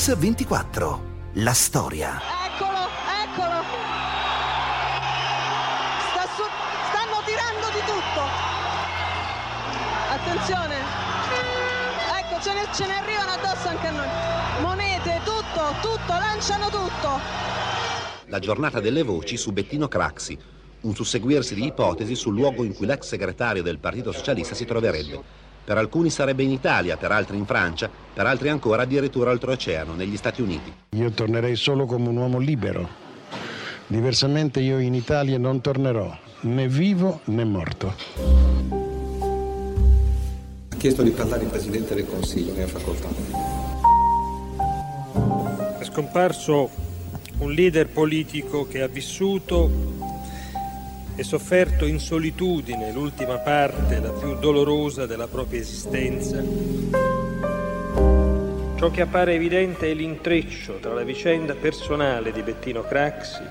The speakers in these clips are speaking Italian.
Mix24. La storia. Eccolo, eccolo. Sta su- stanno tirando di tutto. Attenzione. Ecco, ce ne, ce ne arrivano addosso anche a noi. Monete, tutto, tutto, lanciano tutto. La giornata delle voci su Bettino Craxi, un susseguirsi di ipotesi sul luogo in cui l'ex segretario del Partito Socialista si troverebbe. Per alcuni sarebbe in Italia, per altri in Francia, per altri ancora addirittura oltreoceano, negli Stati Uniti. Io tornerei solo come un uomo libero. Diversamente io in Italia non tornerò, né vivo né morto. Ha chiesto di parlare il Presidente del Consiglio, ne ha facoltà. È scomparso un leader politico che ha vissuto e sofferto in solitudine l'ultima parte, la più dolorosa della propria esistenza. Ciò che appare evidente è l'intreccio tra la vicenda personale di Bettino Craxi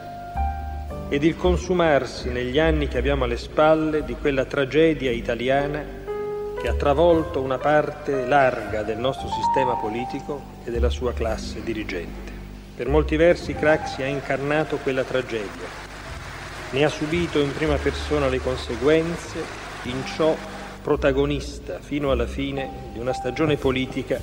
ed il consumarsi negli anni che abbiamo alle spalle di quella tragedia italiana che ha travolto una parte larga del nostro sistema politico e della sua classe dirigente. Per molti versi Craxi ha incarnato quella tragedia ne ha subito in prima persona le conseguenze, in ciò protagonista fino alla fine di una stagione politica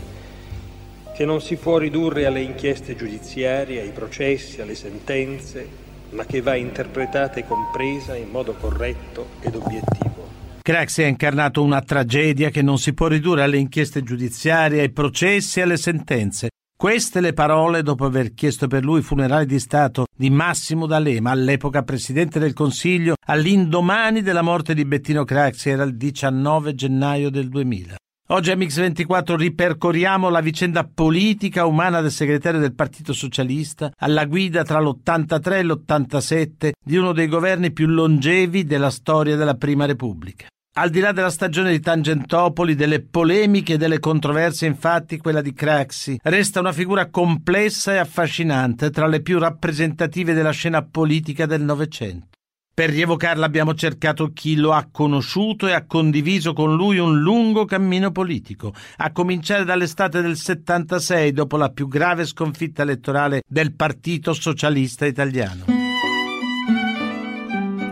che non si può ridurre alle inchieste giudiziarie, ai processi, alle sentenze, ma che va interpretata e compresa in modo corretto ed obiettivo. Craxi ha incarnato una tragedia che non si può ridurre alle inchieste giudiziarie, ai processi alle sentenze, queste le parole dopo aver chiesto per lui funerali di Stato di Massimo D'Alema, all'epoca Presidente del Consiglio, all'indomani della morte di Bettino Craxi, era il 19 gennaio del 2000. Oggi a Mix24 ripercorriamo la vicenda politica umana del segretario del Partito Socialista alla guida tra l'83 e l'87 di uno dei governi più longevi della storia della Prima Repubblica. Al di là della stagione di Tangentopoli, delle polemiche e delle controversie, infatti, quella di Craxi resta una figura complessa e affascinante tra le più rappresentative della scena politica del Novecento. Per rievocarla abbiamo cercato chi lo ha conosciuto e ha condiviso con lui un lungo cammino politico, a cominciare dall'estate del 76, dopo la più grave sconfitta elettorale del Partito Socialista Italiano.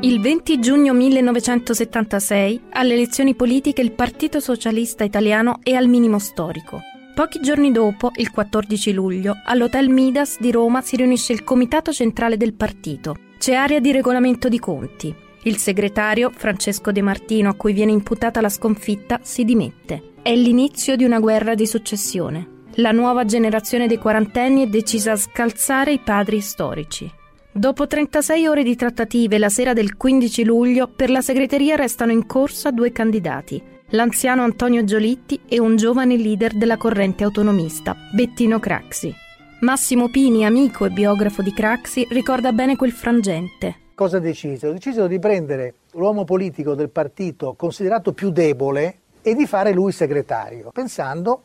Il 20 giugno 1976, alle elezioni politiche, il Partito Socialista Italiano è al minimo storico. Pochi giorni dopo, il 14 luglio, all'Hotel Midas di Roma si riunisce il Comitato Centrale del Partito. C'è area di regolamento di conti. Il segretario, Francesco De Martino, a cui viene imputata la sconfitta, si dimette. È l'inizio di una guerra di successione. La nuova generazione dei quarantenni è decisa a scalzare i padri storici. Dopo 36 ore di trattative la sera del 15 luglio, per la segreteria restano in corsa due candidati, l'anziano Antonio Giolitti e un giovane leader della corrente autonomista, Bettino Craxi. Massimo Pini, amico e biografo di Craxi, ricorda bene quel frangente. Cosa decisero? Decisero di prendere l'uomo politico del partito considerato più debole e di fare lui segretario, pensando,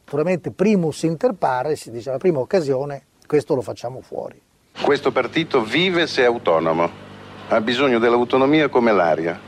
naturalmente primus inter pares, diceva prima occasione, questo lo facciamo fuori. Questo partito vive se è autonomo, ha bisogno dell'autonomia come l'aria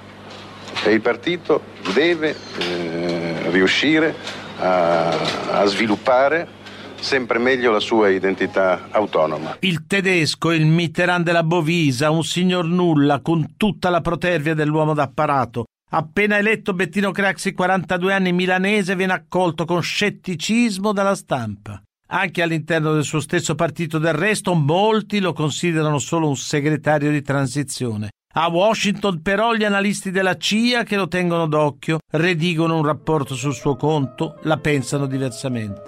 e il partito deve eh, riuscire a, a sviluppare sempre meglio la sua identità autonoma. Il tedesco, il Mitterrand della Bovisa, un signor nulla con tutta la protervia dell'uomo d'apparato. Appena eletto Bettino Craxi, 42 anni milanese, viene accolto con scetticismo dalla stampa. Anche all'interno del suo stesso partito del resto molti lo considerano solo un segretario di transizione. A Washington però gli analisti della CIA che lo tengono d'occhio redigono un rapporto sul suo conto, la pensano diversamente.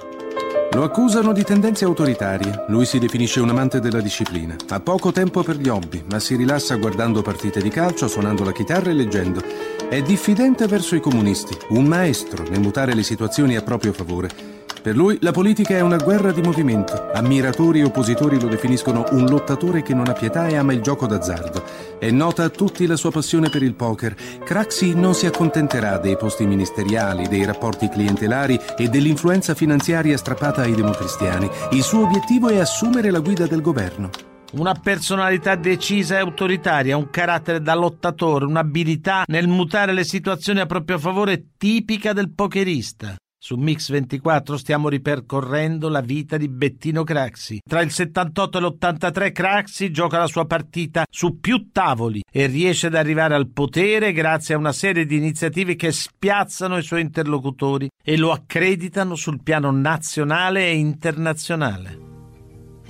Lo accusano di tendenze autoritarie. Lui si definisce un amante della disciplina. Ha poco tempo per gli hobby, ma si rilassa guardando partite di calcio, suonando la chitarra e leggendo. È diffidente verso i comunisti, un maestro nel mutare le situazioni a proprio favore. Per lui la politica è una guerra di movimento. Ammiratori e oppositori lo definiscono un lottatore che non ha pietà e ama il gioco d'azzardo. È nota a tutti la sua passione per il poker. Craxi non si accontenterà dei posti ministeriali, dei rapporti clientelari e dell'influenza finanziaria strappata ai democristiani. Il suo obiettivo è assumere la guida del governo. Una personalità decisa e autoritaria, un carattere da lottatore, un'abilità nel mutare le situazioni a proprio favore tipica del pokerista. Su Mix 24 stiamo ripercorrendo la vita di Bettino Craxi. Tra il 78 e l'83 Craxi gioca la sua partita su più tavoli e riesce ad arrivare al potere grazie a una serie di iniziative che spiazzano i suoi interlocutori e lo accreditano sul piano nazionale e internazionale.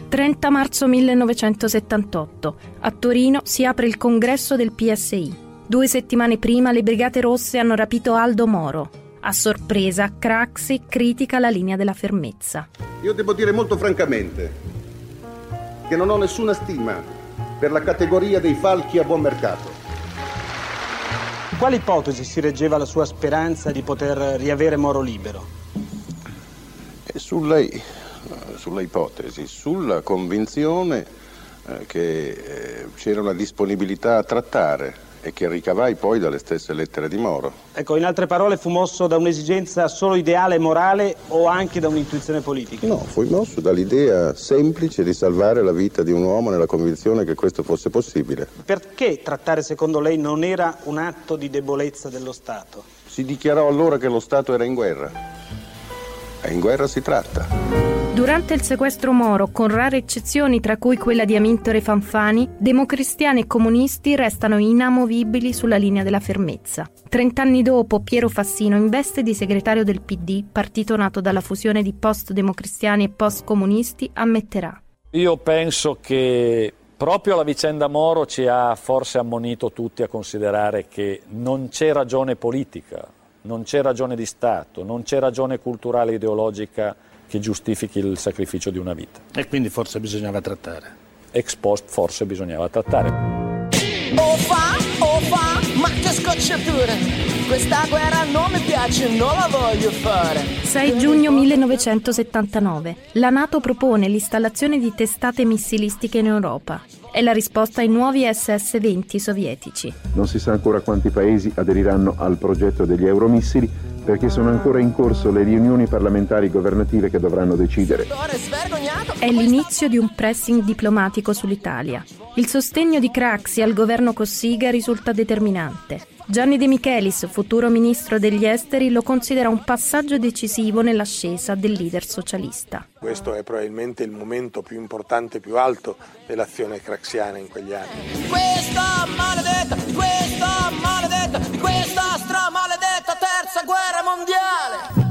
30 marzo 1978. A Torino si apre il congresso del PSI. Due settimane prima le Brigate Rosse hanno rapito Aldo Moro. A sorpresa, Craxi critica la linea della fermezza. Io devo dire molto francamente che non ho nessuna stima per la categoria dei falchi a buon mercato. Quale ipotesi si reggeva la sua speranza di poter riavere Moro libero? E sulla, sulla ipotesi, sulla convinzione eh, che eh, c'era una disponibilità a trattare e che ricavai poi dalle stesse lettere di Moro. Ecco, in altre parole, fu mosso da un'esigenza solo ideale e morale o anche da un'intuizione politica? No, fui mosso dall'idea semplice di salvare la vita di un uomo nella convinzione che questo fosse possibile. Perché trattare secondo lei non era un atto di debolezza dello Stato? Si dichiarò allora che lo Stato era in guerra. E in guerra si tratta. Durante il sequestro Moro, con rare eccezioni tra cui quella di Amintore Fanfani, democristiani e comunisti restano inamovibili sulla linea della fermezza. Trent'anni dopo, Piero Fassino, in veste di segretario del PD, partito nato dalla fusione di post-democristiani e post-comunisti, ammetterà. Io penso che proprio la vicenda Moro ci ha forse ammonito tutti a considerare che non c'è ragione politica, non c'è ragione di Stato, non c'è ragione culturale e ideologica che giustifichi il sacrificio di una vita. E quindi forse bisognava trattare. Ex post forse bisognava trattare. Fa, oh fa, ma che scocciature! Questa guerra non mi piace, non la voglio fare. 6 giugno 1979. La Nato propone l'installazione di testate missilistiche in Europa. È la risposta ai nuovi SS-20 sovietici. Non si sa ancora quanti paesi aderiranno al progetto degli euromissili perché sono ancora in corso le riunioni parlamentari governative che dovranno decidere. È l'inizio di un pressing diplomatico sull'Italia. Il sostegno di Craxi al governo Cossiga risulta determinante. Gianni De Michelis, futuro ministro degli esteri, lo considera un passaggio decisivo nell'ascesa del leader socialista. Questo è probabilmente il momento più importante, più alto dell'azione craxiana in quegli anni. Questa maledetta, questa maledetta, questa stramaledetta terza guerra mondiale!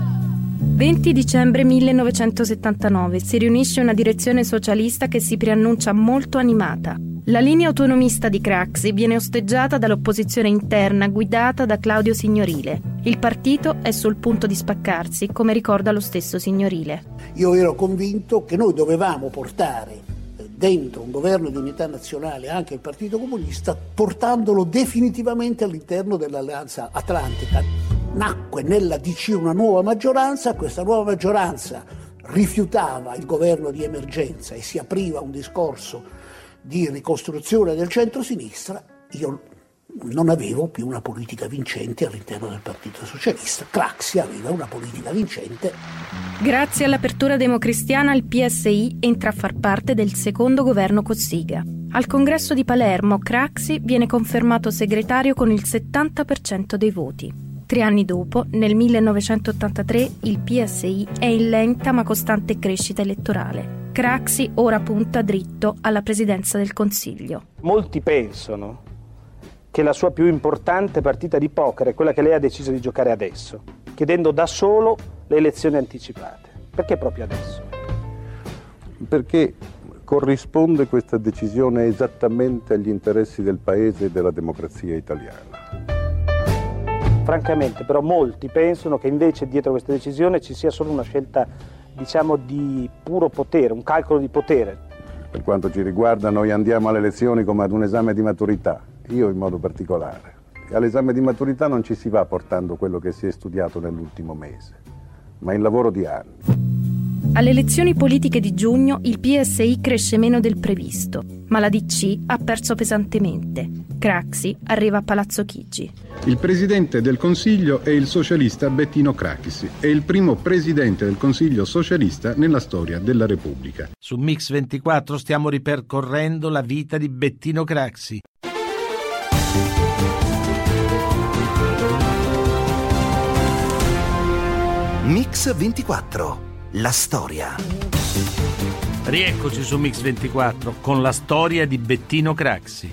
20 dicembre 1979 si riunisce una direzione socialista che si preannuncia molto animata. La linea autonomista di Craxi viene osteggiata dall'opposizione interna guidata da Claudio Signorile. Il partito è sul punto di spaccarsi, come ricorda lo stesso Signorile. Io ero convinto che noi dovevamo portare dentro un governo di unità nazionale anche il Partito Comunista, portandolo definitivamente all'interno dell'Alleanza Atlantica. Nacque nella DC una nuova maggioranza, questa nuova maggioranza rifiutava il governo di emergenza e si apriva un discorso di ricostruzione del centro-sinistra, io non avevo più una politica vincente all'interno del Partito Socialista. Craxi aveva una politica vincente. Grazie all'apertura democristiana il PSI entra a far parte del secondo governo Cossiga. Al congresso di Palermo Craxi viene confermato segretario con il 70% dei voti. Tre anni dopo, nel 1983, il PSI è in lenta ma costante crescita elettorale. Craxi ora punta dritto alla presidenza del Consiglio. Molti pensano che la sua più importante partita di poker è quella che lei ha deciso di giocare adesso, chiedendo da solo le elezioni anticipate. Perché proprio adesso? Perché corrisponde questa decisione esattamente agli interessi del Paese e della democrazia italiana. Francamente, però molti pensano che invece dietro questa decisione ci sia solo una scelta diciamo, di puro potere, un calcolo di potere. Per quanto ci riguarda noi andiamo alle elezioni come ad un esame di maturità, io in modo particolare. All'esame di maturità non ci si va portando quello che si è studiato nell'ultimo mese, ma il lavoro di anni. Alle elezioni politiche di giugno il PSI cresce meno del previsto, ma la DC ha perso pesantemente. Craxi arriva a Palazzo Chigi. Il presidente del Consiglio è il socialista Bettino Craxi, è il primo presidente del Consiglio socialista nella storia della Repubblica. Su Mix 24 stiamo ripercorrendo la vita di Bettino Craxi. Mix 24. La storia. Rieccoci su Mix 24 con la storia di Bettino Craxi.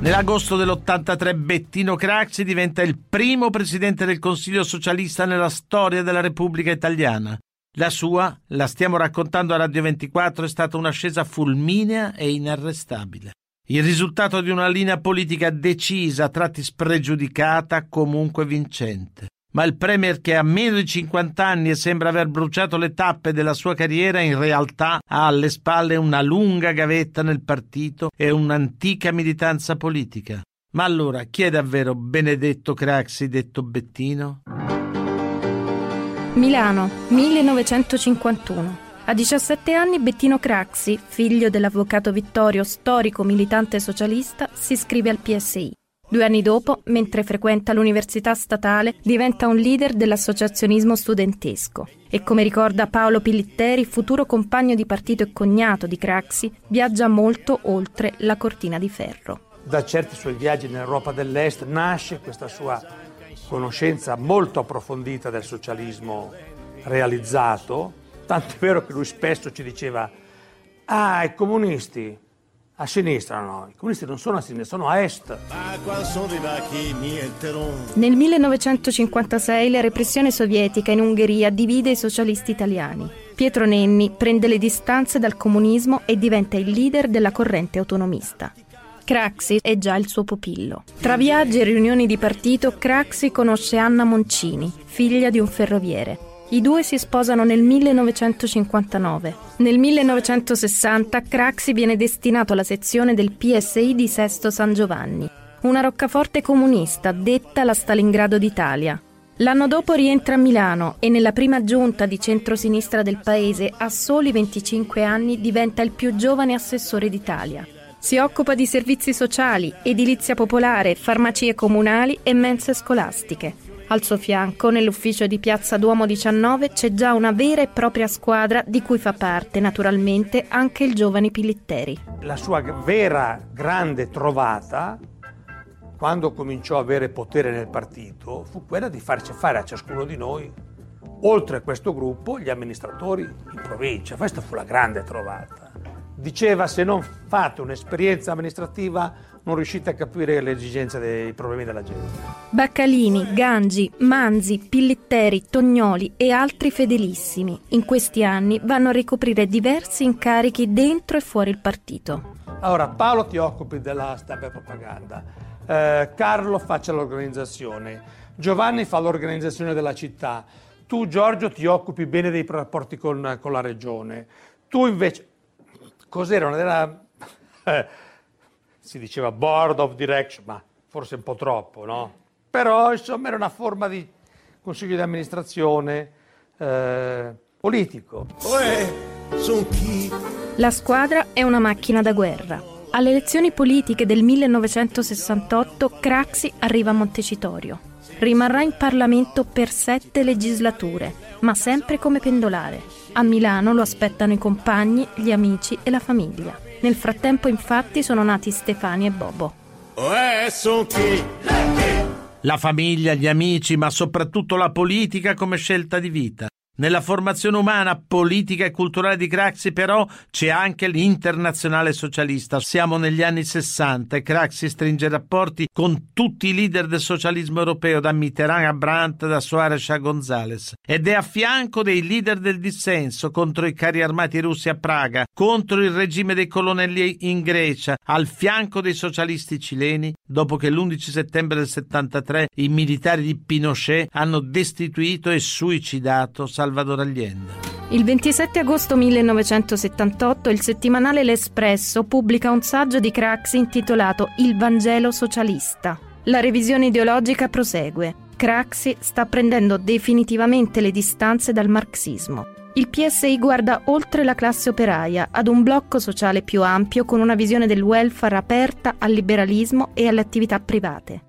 Nell'agosto dell'83 Bettino Craxi diventa il primo presidente del Consiglio socialista nella storia della Repubblica Italiana. La sua, la stiamo raccontando a Radio 24, è stata un'ascesa fulminea e inarrestabile. Il risultato di una linea politica decisa, a tratti spregiudicata, comunque vincente ma il Premier che ha meno di 50 anni e sembra aver bruciato le tappe della sua carriera in realtà ha alle spalle una lunga gavetta nel partito e un'antica militanza politica. Ma allora chi è davvero Benedetto Craxi detto Bettino? Milano, 1951. A 17 anni Bettino Craxi, figlio dell'avvocato Vittorio, storico militante socialista, si iscrive al PSI. Due anni dopo, mentre frequenta l'università statale, diventa un leader dell'associazionismo studentesco e, come ricorda Paolo Pillitteri, futuro compagno di partito e cognato di Craxi, viaggia molto oltre la cortina di ferro. Da certi suoi viaggi nell'Europa dell'Est nasce questa sua conoscenza molto approfondita del socialismo realizzato, tanto è vero che lui spesso ci diceva ah, i comunisti, a sinistra no, i comunisti non sono a sinistra, sono a est. Nel 1956 la repressione sovietica in Ungheria divide i socialisti italiani. Pietro Nenni prende le distanze dal comunismo e diventa il leader della corrente autonomista. Craxi è già il suo pupillo. Tra viaggi e riunioni di partito, Craxi conosce Anna Moncini, figlia di un ferroviere. I due si sposano nel 1959. Nel 1960 Craxi viene destinato alla sezione del PSI di Sesto San Giovanni, una roccaforte comunista detta la Stalingrado d'Italia. L'anno dopo rientra a Milano e nella prima giunta di centrosinistra del paese, a soli 25 anni, diventa il più giovane assessore d'Italia. Si occupa di servizi sociali, edilizia popolare, farmacie comunali e mense scolastiche. Al suo fianco, nell'ufficio di Piazza Duomo 19, c'è già una vera e propria squadra di cui fa parte, naturalmente, anche il giovane Pillitteri. La sua vera grande trovata, quando cominciò a avere potere nel partito, fu quella di farci fare a ciascuno di noi, oltre a questo gruppo, gli amministratori in provincia. Questa fu la grande trovata. Diceva se non fate un'esperienza amministrativa non riuscite a capire le esigenze dei problemi della gente. Baccalini, Gangi, Manzi, Pillitteri, Tognoli e altri fedelissimi in questi anni vanno a ricoprire diversi incarichi dentro e fuori il partito. Allora, Paolo ti occupi della stampa e propaganda, eh, Carlo faccia l'organizzazione, Giovanni fa l'organizzazione della città, tu Giorgio ti occupi bene dei rapporti con, con la regione, tu invece... Cos'era? Non era... Si diceva board of direction, ma forse un po' troppo, no? Però insomma era una forma di consiglio di amministrazione eh, politico. La squadra è una macchina da guerra. Alle elezioni politiche del 1968 Craxi arriva a Montecitorio. Rimarrà in Parlamento per sette legislature, ma sempre come pendolare. A Milano lo aspettano i compagni, gli amici e la famiglia. Nel frattempo infatti sono nati Stefani e Bobo. La famiglia, gli amici, ma soprattutto la politica come scelta di vita. Nella formazione umana, politica e culturale di Craxi, però, c'è anche l'internazionale socialista. Siamo negli anni 60 e Craxi stringe rapporti con tutti i leader del socialismo europeo, da Mitterrand a Brandt, da Soares a Gonzales. Ed è a fianco dei leader del dissenso contro i carri armati russi a Praga, contro il regime dei colonnelli in Grecia, al fianco dei socialisti cileni, dopo che l'11 settembre del 73 i militari di Pinochet hanno destituito e suicidato Salvador Salvador Allende. Il 27 agosto 1978 il settimanale L'Espresso pubblica un saggio di Craxi intitolato Il Vangelo socialista. La revisione ideologica prosegue. Craxi sta prendendo definitivamente le distanze dal marxismo. Il PSI guarda oltre la classe operaia ad un blocco sociale più ampio con una visione del welfare aperta al liberalismo e alle attività private.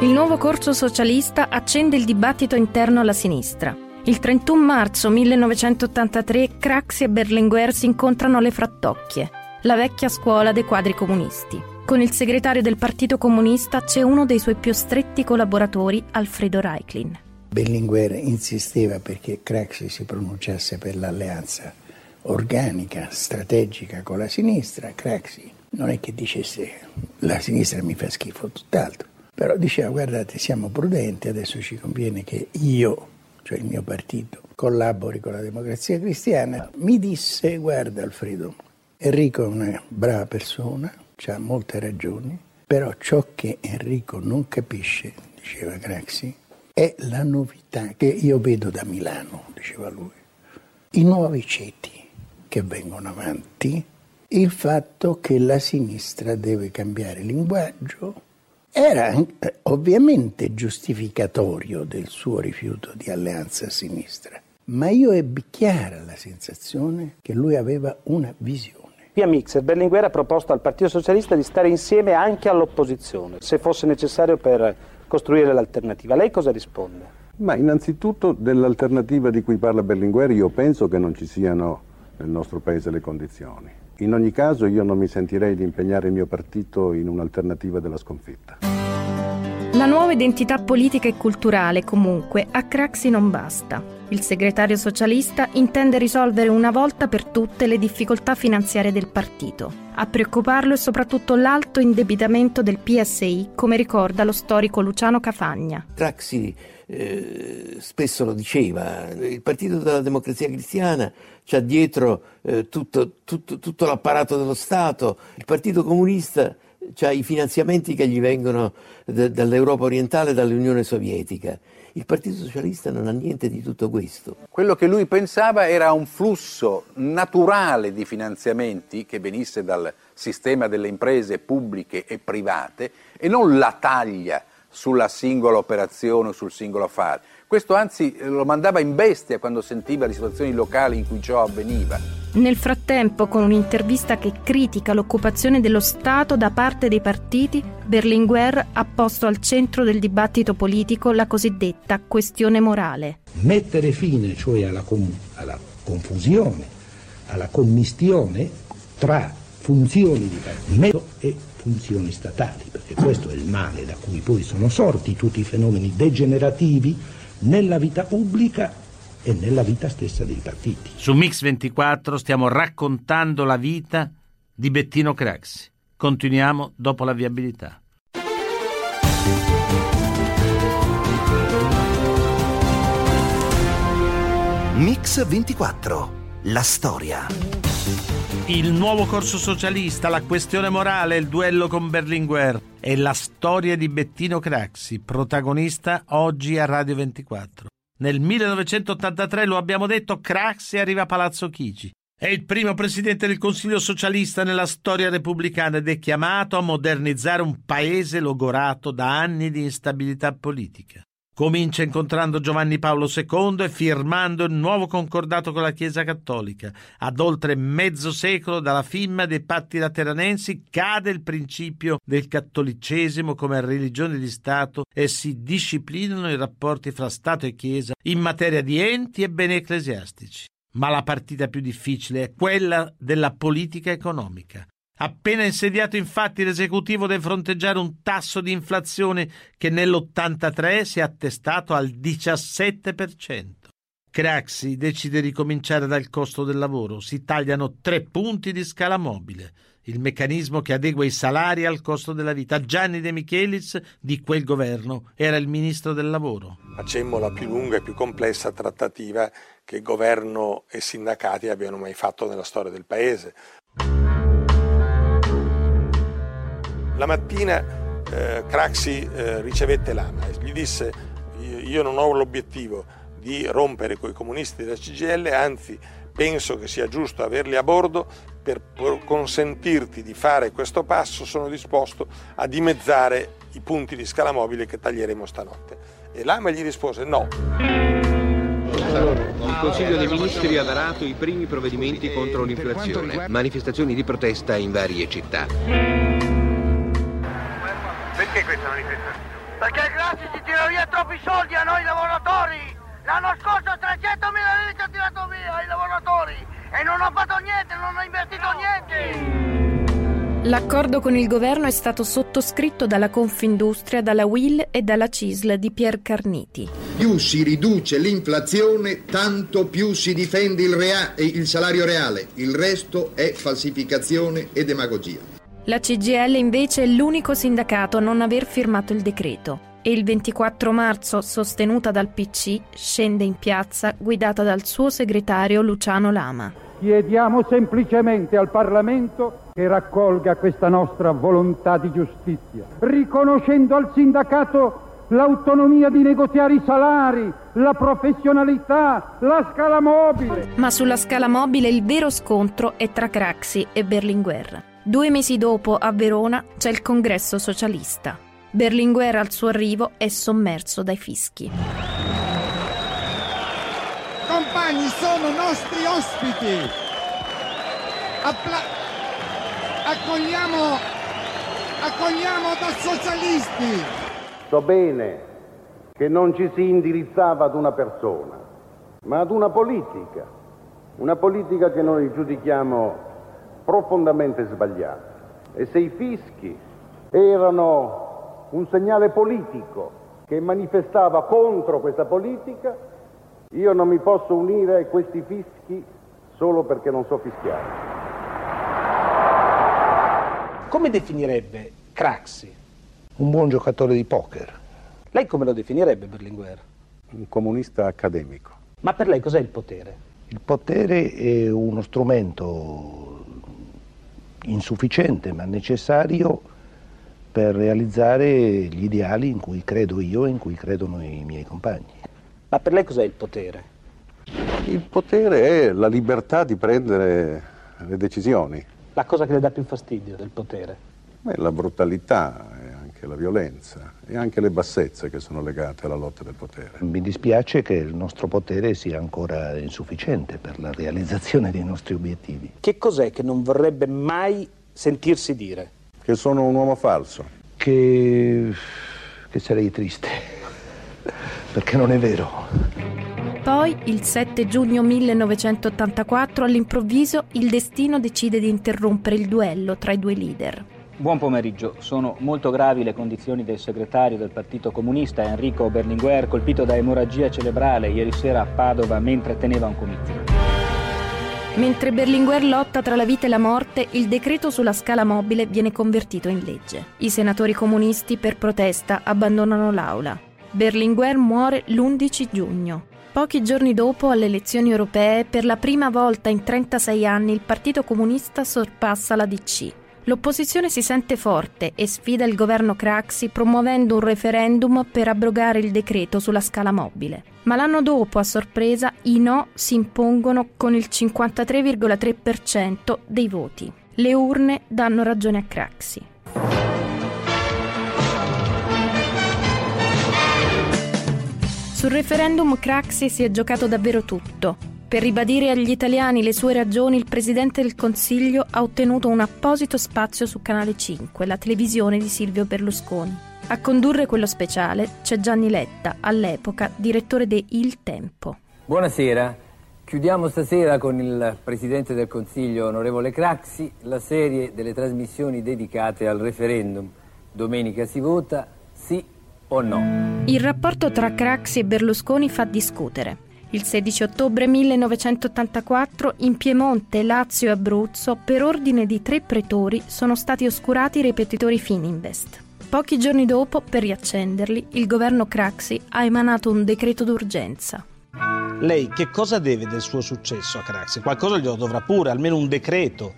Il nuovo corso socialista accende il dibattito interno alla sinistra. Il 31 marzo 1983 Craxi e Berlinguer si incontrano alle Frattocchie, la vecchia scuola dei quadri comunisti. Con il segretario del Partito Comunista c'è uno dei suoi più stretti collaboratori, Alfredo Reiklin. Berlinguer insisteva perché Craxi si pronunciasse per l'alleanza organica, strategica con la sinistra. Craxi non è che dicesse la sinistra mi fa schifo, tutt'altro, però diceva guardate siamo prudenti, adesso ci conviene che io, cioè il mio partito, collabori con la democrazia cristiana. Mi disse guarda Alfredo, Enrico è una brava persona, ha molte ragioni, però ciò che Enrico non capisce, diceva Craxi, è la novità che io vedo da Milano, diceva lui. I nuovi ceti che vengono avanti, il fatto che la sinistra deve cambiare linguaggio, era ovviamente giustificatorio del suo rifiuto di alleanza a sinistra, ma io ebbi chiara la sensazione che lui aveva una visione. Via Mixer, Berlinguer ha proposto al Partito Socialista di stare insieme anche all'opposizione, se fosse necessario per costruire l'alternativa. Lei cosa risponde? Ma innanzitutto dell'alternativa di cui parla Berlinguer io penso che non ci siano nel nostro Paese le condizioni. In ogni caso io non mi sentirei di impegnare il mio partito in un'alternativa della sconfitta. La nuova identità politica e culturale, comunque, a Craxi non basta. Il segretario socialista intende risolvere una volta per tutte le difficoltà finanziarie del partito. A preoccuparlo è soprattutto l'alto indebitamento del PSI, come ricorda lo storico Luciano Cafagna. Craxi eh, spesso lo diceva, il Partito della Democrazia Cristiana c'ha dietro eh, tutto, tutto, tutto l'apparato dello Stato, il Partito Comunista c'ha i finanziamenti che gli vengono d- dall'Europa orientale e dall'Unione Sovietica. Il Partito Socialista non ha niente di tutto questo. Quello che lui pensava era un flusso naturale di finanziamenti che venisse dal sistema delle imprese pubbliche e private e non la taglia sulla singola operazione o sul singolo affare. Questo anzi lo mandava in bestia quando sentiva le situazioni locali in cui ciò avveniva. Nel frattempo, con un'intervista che critica l'occupazione dello Stato da parte dei partiti, Berlinguer ha posto al centro del dibattito politico la cosiddetta questione morale. Mettere fine cioè alla, com- alla confusione, alla commistione tra funzioni di partito e funzioni statali, perché questo è il male da cui poi sono sorti tutti i fenomeni degenerativi nella vita pubblica e nella vita stessa dei partiti. Su Mix 24 stiamo raccontando la vita di Bettino Craxi. Continuiamo dopo la viabilità. Mix 24. La storia. Il nuovo corso socialista, la questione morale, il duello con Berlinguer e la storia di Bettino Craxi, protagonista oggi a Radio 24. Nel 1983, lo abbiamo detto, Craxi arriva a Palazzo Chigi. È il primo presidente del Consiglio socialista nella storia repubblicana ed è chiamato a modernizzare un paese logorato da anni di instabilità politica. Comincia incontrando Giovanni Paolo II e firmando il nuovo concordato con la Chiesa Cattolica. Ad oltre mezzo secolo dalla firma dei patti lateranensi cade il principio del cattolicesimo come religione di Stato e si disciplinano i rapporti fra Stato e Chiesa in materia di enti e beni ecclesiastici. Ma la partita più difficile è quella della politica economica. Appena insediato infatti l'esecutivo deve fronteggiare un tasso di inflazione che nell'83 si è attestato al 17%. Craxi decide di cominciare dal costo del lavoro, si tagliano tre punti di scala mobile, il meccanismo che adegua i salari al costo della vita. Gianni De Michelis di quel governo era il ministro del lavoro. Facemmo la più lunga e più complessa trattativa che governo e sindacati abbiano mai fatto nella storia del paese. La mattina eh, Craxi eh, ricevette l'AMA e gli disse io non ho l'obiettivo di rompere con i comunisti della CGL, anzi penso che sia giusto averli a bordo per consentirti di fare questo passo sono disposto a dimezzare i punti di scala mobile che taglieremo stanotte. E l'AMA gli rispose no. Il Consiglio dei Ministri ha varato i primi provvedimenti contro l'inflazione, manifestazioni di protesta in varie città. Perché questa manifestazione? Perché Grassi ci tira via troppi soldi a noi lavoratori! L'anno scorso 300.000 lire ci ha tirato via ai lavoratori e non ho fatto niente, non ho investito niente! L'accordo con il governo è stato sottoscritto dalla Confindustria, dalla Will e dalla CISL di Pier Carniti. Più si riduce l'inflazione, tanto più si difende il, rea- il salario reale. Il resto è falsificazione e demagogia. La CGL invece è l'unico sindacato a non aver firmato il decreto e il 24 marzo, sostenuta dal PC, scende in piazza guidata dal suo segretario Luciano Lama. Chiediamo semplicemente al Parlamento che raccolga questa nostra volontà di giustizia, riconoscendo al sindacato l'autonomia di negoziare i salari, la professionalità, la scala mobile. Ma sulla scala mobile il vero scontro è tra Craxi e Berlinguer. Due mesi dopo, a Verona, c'è il congresso socialista. Berlinguer al suo arrivo è sommerso dai fischi compagni sono nostri ospiti. Appla- accogliamo, accogliamo da socialisti. So bene che non ci si indirizzava ad una persona, ma ad una politica, una politica che noi giudichiamo profondamente sbagliata. E se i fischi erano un segnale politico che manifestava contro questa politica, io non mi posso unire a questi fischi solo perché non so fischiare. Come definirebbe Craxi? Un buon giocatore di poker. Lei come lo definirebbe Berlinguer? Un comunista accademico. Ma per lei cos'è il potere? Il potere è uno strumento insufficiente ma necessario per realizzare gli ideali in cui credo io e in cui credono i miei compagni. Ma per lei cos'è il potere? Il potere è la libertà di prendere le decisioni. La cosa che le dà più fastidio del potere? È la brutalità, e anche la violenza e anche le bassezze che sono legate alla lotta del potere. Mi dispiace che il nostro potere sia ancora insufficiente per la realizzazione dei nostri obiettivi. Che cos'è che non vorrebbe mai sentirsi dire? Che sono un uomo falso. Che, che sarei triste perché non è vero. Poi, il 7 giugno 1984, all'improvviso il destino decide di interrompere il duello tra i due leader. Buon pomeriggio. Sono molto gravi le condizioni del segretario del Partito Comunista Enrico Berlinguer, colpito da emorragia cerebrale ieri sera a Padova mentre teneva un comizio. Mentre Berlinguer lotta tra la vita e la morte, il decreto sulla scala mobile viene convertito in legge. I senatori comunisti, per protesta, abbandonano l'aula. Berlinguer muore l'11 giugno. Pochi giorni dopo, alle elezioni europee, per la prima volta in 36 anni il Partito Comunista sorpassa la DC. L'opposizione si sente forte e sfida il governo Craxi promuovendo un referendum per abrogare il decreto sulla scala mobile. Ma l'anno dopo, a sorpresa, i no si impongono con il 53,3% dei voti. Le urne danno ragione a Craxi. Sul referendum Craxi si è giocato davvero tutto. Per ribadire agli italiani le sue ragioni, il Presidente del Consiglio ha ottenuto un apposito spazio su Canale 5, la televisione di Silvio Berlusconi. A condurre quello speciale c'è Gianni Letta, all'epoca direttore di Il Tempo. Buonasera. Chiudiamo stasera con il Presidente del Consiglio, onorevole Craxi, la serie delle trasmissioni dedicate al referendum. Domenica si vota sì o no? Il rapporto tra Craxi e Berlusconi fa discutere. Il 16 ottobre 1984 in Piemonte, Lazio e Abruzzo, per ordine di tre pretori, sono stati oscurati i ripetitori Fininvest. Pochi giorni dopo, per riaccenderli, il governo Craxi ha emanato un decreto d'urgenza. Lei che cosa deve del suo successo a Craxi? Qualcosa glielo dovrà pure, almeno un decreto.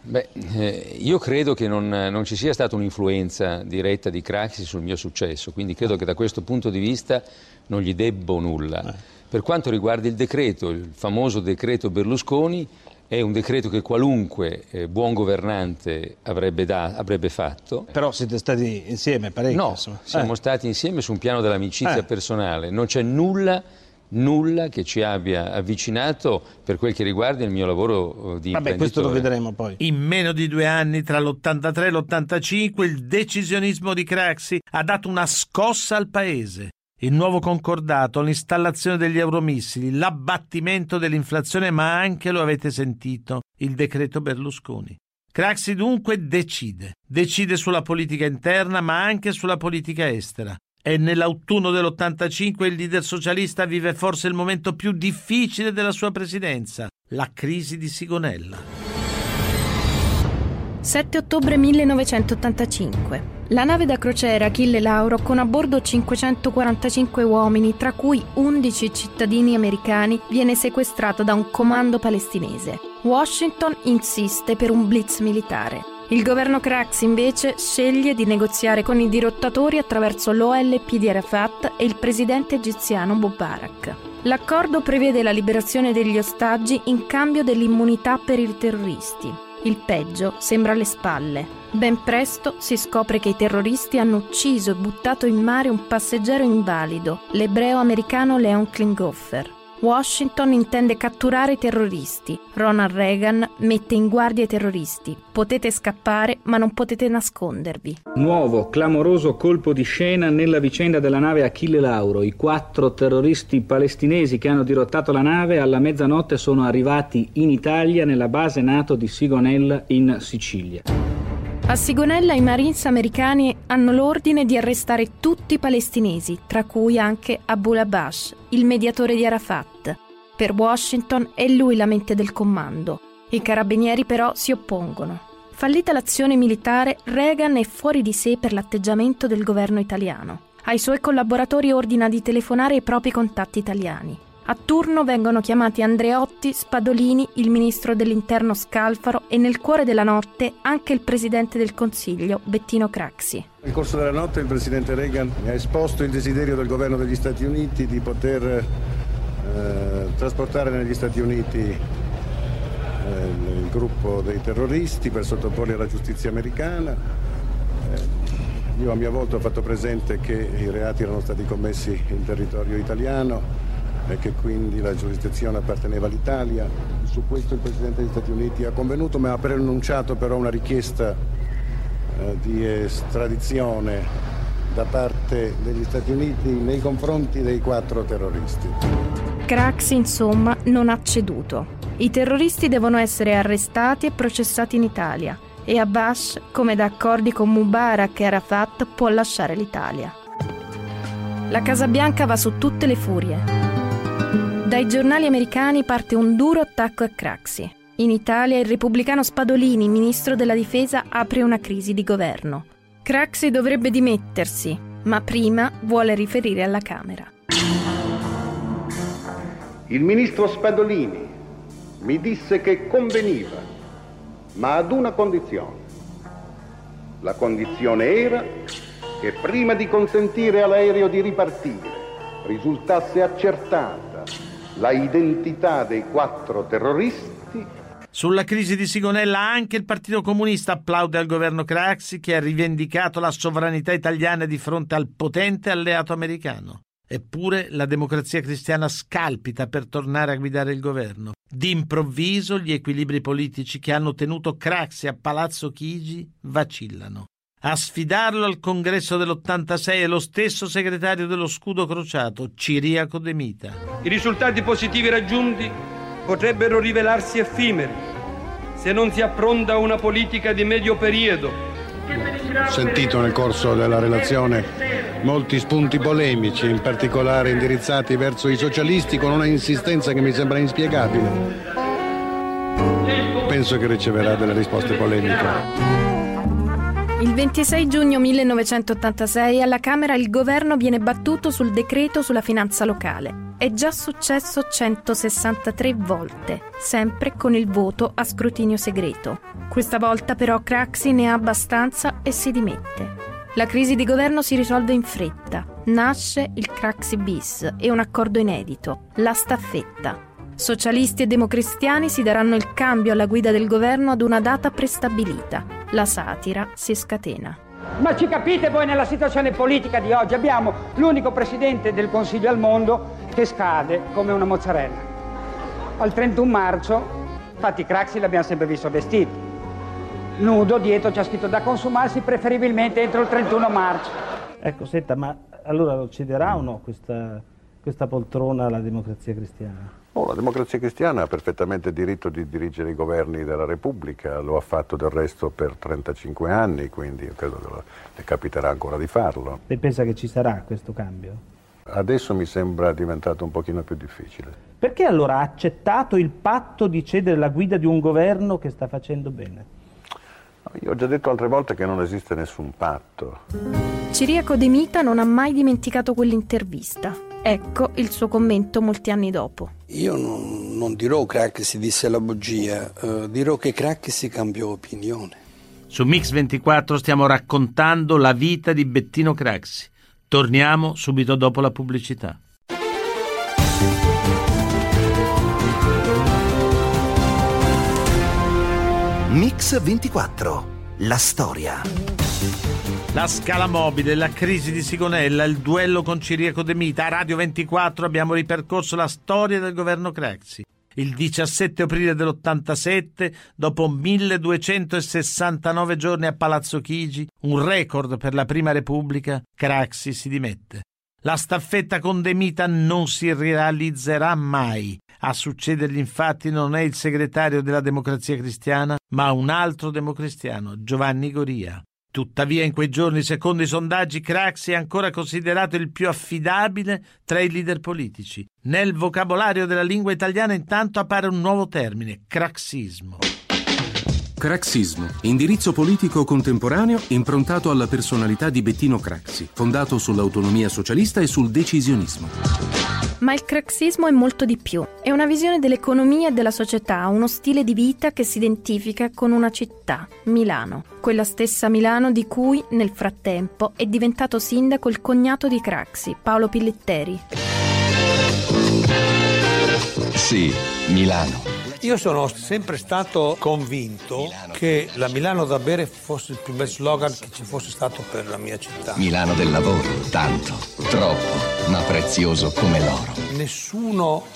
Beh, eh, io credo che non, non, ci sia stata un'influenza diretta di Craxi sul mio successo, quindi credo che da questo punto di vista non gli debbo nulla. Eh. Per quanto riguarda il decreto, il famoso decreto Berlusconi, è un decreto che qualunque eh, buon governante avrebbe, da, avrebbe, fatto. Però siete stati insieme parecchio? No, insomma. siamo eh. stati insieme su un piano dell'amicizia Eh. personale. Non c'è nulla, nulla che ci abbia avvicinato per quel che riguarda il mio lavoro eh, di Vabbè, questo lo vedremo poi. In meno di due anni, tra l'83 e l'85, il decisionismo di Craxi ha dato una scossa al paese. Il nuovo concordato, l'installazione degli euromissili, l'abbattimento dell'inflazione, ma anche, lo avete sentito, il decreto Berlusconi. Craxi dunque decide. Decide sulla politica interna ma anche sulla politica estera. E nell'autunno dell'85 il leader socialista vive forse il momento più difficile della sua presidenza, la crisi di Sigonella. 7 ottobre 1985. La nave da crociera Achille Lauro con a bordo 545 uomini, tra cui 11 cittadini americani, viene sequestrata da un comando palestinese. Washington insiste per un blitz militare. Il governo Crax invece sceglie di negoziare con i dirottatori attraverso l'OLP di Arafat e il presidente egiziano Mubarak. L'accordo prevede la liberazione degli ostaggi in cambio dell'immunità per i terroristi. Il peggio sembra alle spalle. Ben presto si scopre che i terroristi hanno ucciso e buttato in mare un passeggero invalido, l'ebreo americano Leon Klinghoffer. Washington intende catturare i terroristi. Ronald Reagan mette in guardia i terroristi. Potete scappare, ma non potete nascondervi. Nuovo, clamoroso colpo di scena nella vicenda della nave Achille Lauro. I quattro terroristi palestinesi che hanno dirottato la nave alla mezzanotte sono arrivati in Italia nella base NATO di Sigonella in Sicilia. A Sigonella i Marines americani hanno l'ordine di arrestare tutti i palestinesi, tra cui anche Abu Labash, il mediatore di Arafat. Per Washington è lui la mente del comando. I carabinieri però si oppongono. Fallita l'azione militare, Reagan è fuori di sé per l'atteggiamento del governo italiano. Ai suoi collaboratori ordina di telefonare ai propri contatti italiani. A turno vengono chiamati Andreotti, Spadolini, il ministro dell'interno Scalfaro e nel cuore della notte anche il presidente del Consiglio, Bettino Craxi. Nel corso della notte il presidente Reagan mi ha esposto il desiderio del governo degli Stati Uniti di poter eh, trasportare negli Stati Uniti eh, il gruppo dei terroristi per sottoporli alla giustizia americana. Eh, io a mia volta ho fatto presente che i reati erano stati commessi in territorio italiano e che quindi la giurisdizione apparteneva all'Italia. Su questo il Presidente degli Stati Uniti ha convenuto, ma ha preannunciato però una richiesta eh, di estradizione da parte degli Stati Uniti nei confronti dei quattro terroristi. Craxi, insomma, non ha ceduto. I terroristi devono essere arrestati e processati in Italia e Abbas, come da accordi con Mubarak e Arafat, può lasciare l'Italia. La Casa Bianca va su tutte le furie. Dai giornali americani parte un duro attacco a Craxi. In Italia il repubblicano Spadolini, ministro della difesa, apre una crisi di governo. Craxi dovrebbe dimettersi, ma prima vuole riferire alla Camera. Il ministro Spadolini mi disse che conveniva, ma ad una condizione. La condizione era che prima di consentire all'aereo di ripartire risultasse accertato la identità dei quattro terroristi. Sulla crisi di Sigonella anche il Partito Comunista applaude al governo Craxi che ha rivendicato la sovranità italiana di fronte al potente alleato americano. Eppure la democrazia cristiana scalpita per tornare a guidare il governo. D'improvviso gli equilibri politici che hanno tenuto Craxi a Palazzo Chigi vacillano. A sfidarlo al congresso dell'86 è lo stesso segretario dello scudo crociato, Ciriaco De Mita. I risultati positivi raggiunti potrebbero rivelarsi effimeri se non si appronta una politica di medio periodo. Ho sentito nel corso della relazione molti spunti polemici, in particolare indirizzati verso i socialisti con una insistenza che mi sembra inspiegabile. Penso che riceverà delle risposte polemiche. Il 26 giugno 1986 alla Camera il governo viene battuto sul decreto sulla finanza locale. È già successo 163 volte, sempre con il voto a scrutinio segreto. Questa volta però Craxi ne ha abbastanza e si dimette. La crisi di governo si risolve in fretta. Nasce il Craxi bis e un accordo inedito, la staffetta. Socialisti e democristiani si daranno il cambio alla guida del governo ad una data prestabilita. La satira si scatena. Ma ci capite voi nella situazione politica di oggi? Abbiamo l'unico presidente del Consiglio al mondo che scade come una mozzarella. Al 31 marzo, infatti Craxi l'abbiamo sempre visto vestito. Nudo, dietro c'è scritto da consumarsi preferibilmente entro il 31 marzo. Ecco, senta, ma allora lo cederà o no questa, questa poltrona alla democrazia cristiana? Oh, la democrazia cristiana ha perfettamente diritto di dirigere i governi della Repubblica, lo ha fatto del resto per 35 anni, quindi credo che le capiterà ancora di farlo. Lei pensa che ci sarà questo cambio? Adesso mi sembra diventato un pochino più difficile. Perché allora ha accettato il patto di cedere la guida di un governo che sta facendo bene? Io ho già detto altre volte che non esiste nessun patto. Ciriaco De Mita non ha mai dimenticato quell'intervista. Ecco il suo commento molti anni dopo. Io non, non dirò Craxi disse la bugia, eh, dirò che Craxi cambiò opinione. Su Mix24 stiamo raccontando la vita di Bettino Craxi. Torniamo subito dopo la pubblicità. Mix 24. La storia. La scala mobile, la crisi di Sigonella, il duello con Ciriaco De Mita. A Radio 24 abbiamo ripercorso la storia del governo Craxi. Il 17 aprile dell'87, dopo 1269 giorni a Palazzo Chigi, un record per la Prima Repubblica, Craxi si dimette. La staffetta con De Mita non si realizzerà mai. A succedergli infatti non è il segretario della Democrazia Cristiana, ma un altro democristiano, Giovanni Goria. Tuttavia in quei giorni, secondo i sondaggi, Craxi è ancora considerato il più affidabile tra i leader politici. Nel vocabolario della lingua italiana intanto appare un nuovo termine, craxismo. Craxismo, indirizzo politico contemporaneo improntato alla personalità di Bettino Craxi, fondato sull'autonomia socialista e sul decisionismo. Ma il craxismo è molto di più. È una visione dell'economia e della società, uno stile di vita che si identifica con una città, Milano. Quella stessa Milano di cui, nel frattempo, è diventato sindaco il cognato di Craxi, Paolo Pilletteri. Sì, Milano. Io sono sempre stato convinto che la Milano da bere fosse il più bel slogan che ci fosse stato per la mia città. Milano del lavoro, tanto, troppo, ma prezioso come l'oro. Nessuno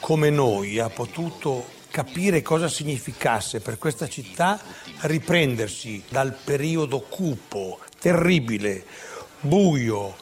come noi ha potuto capire cosa significasse per questa città riprendersi dal periodo cupo, terribile, buio,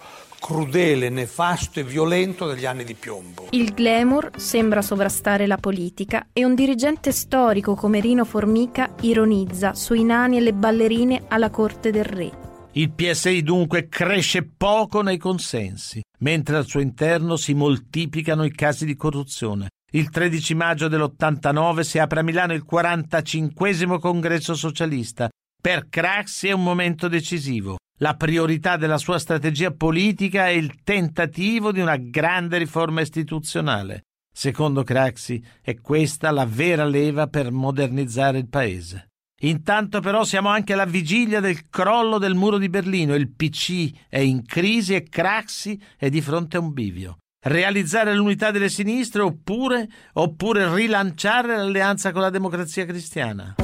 crudele, nefasto e violento degli anni di piombo. Il glamour sembra sovrastare la politica e un dirigente storico come Rino Formica ironizza sui nani e le ballerine alla corte del re. Il PSI dunque cresce poco nei consensi, mentre al suo interno si moltiplicano i casi di corruzione. Il 13 maggio dell'89 si apre a Milano il 45 congresso socialista. Per Craxi è un momento decisivo. La priorità della sua strategia politica è il tentativo di una grande riforma istituzionale. Secondo Craxi è questa la vera leva per modernizzare il paese. Intanto però siamo anche alla vigilia del crollo del muro di Berlino, il PC è in crisi e Craxi è di fronte a un bivio. Realizzare l'unità delle sinistre oppure, oppure rilanciare l'alleanza con la democrazia cristiana.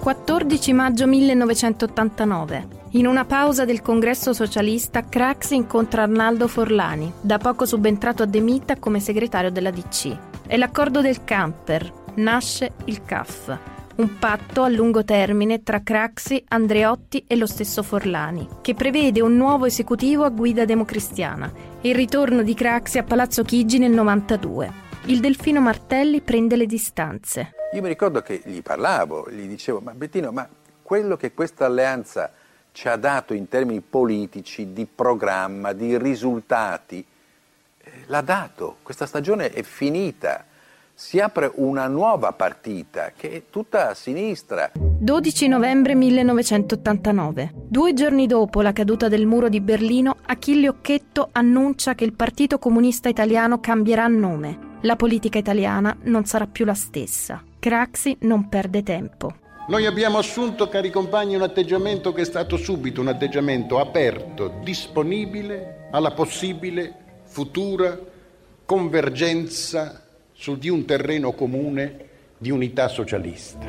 14 maggio 1989. In una pausa del congresso socialista, Craxi incontra Arnaldo Forlani, da poco subentrato a De Mita come segretario della DC. È l'accordo del camper, nasce il CAF, un patto a lungo termine tra Craxi, Andreotti e lo stesso Forlani, che prevede un nuovo esecutivo a guida democristiana e il ritorno di Craxi a Palazzo Chigi nel 92. Il Delfino Martelli prende le distanze. Io mi ricordo che gli parlavo, gli dicevo, ma Bettino, ma quello che questa alleanza ci ha dato in termini politici, di programma, di risultati, eh, l'ha dato. Questa stagione è finita. Si apre una nuova partita che è tutta a sinistra. 12 novembre 1989. Due giorni dopo la caduta del muro di Berlino, Achille Occhetto annuncia che il Partito Comunista Italiano cambierà nome. La politica italiana non sarà più la stessa. Craxi non perde tempo. Noi abbiamo assunto, cari compagni, un atteggiamento che è stato subito un atteggiamento aperto, disponibile alla possibile futura convergenza su di un terreno comune di unità socialista.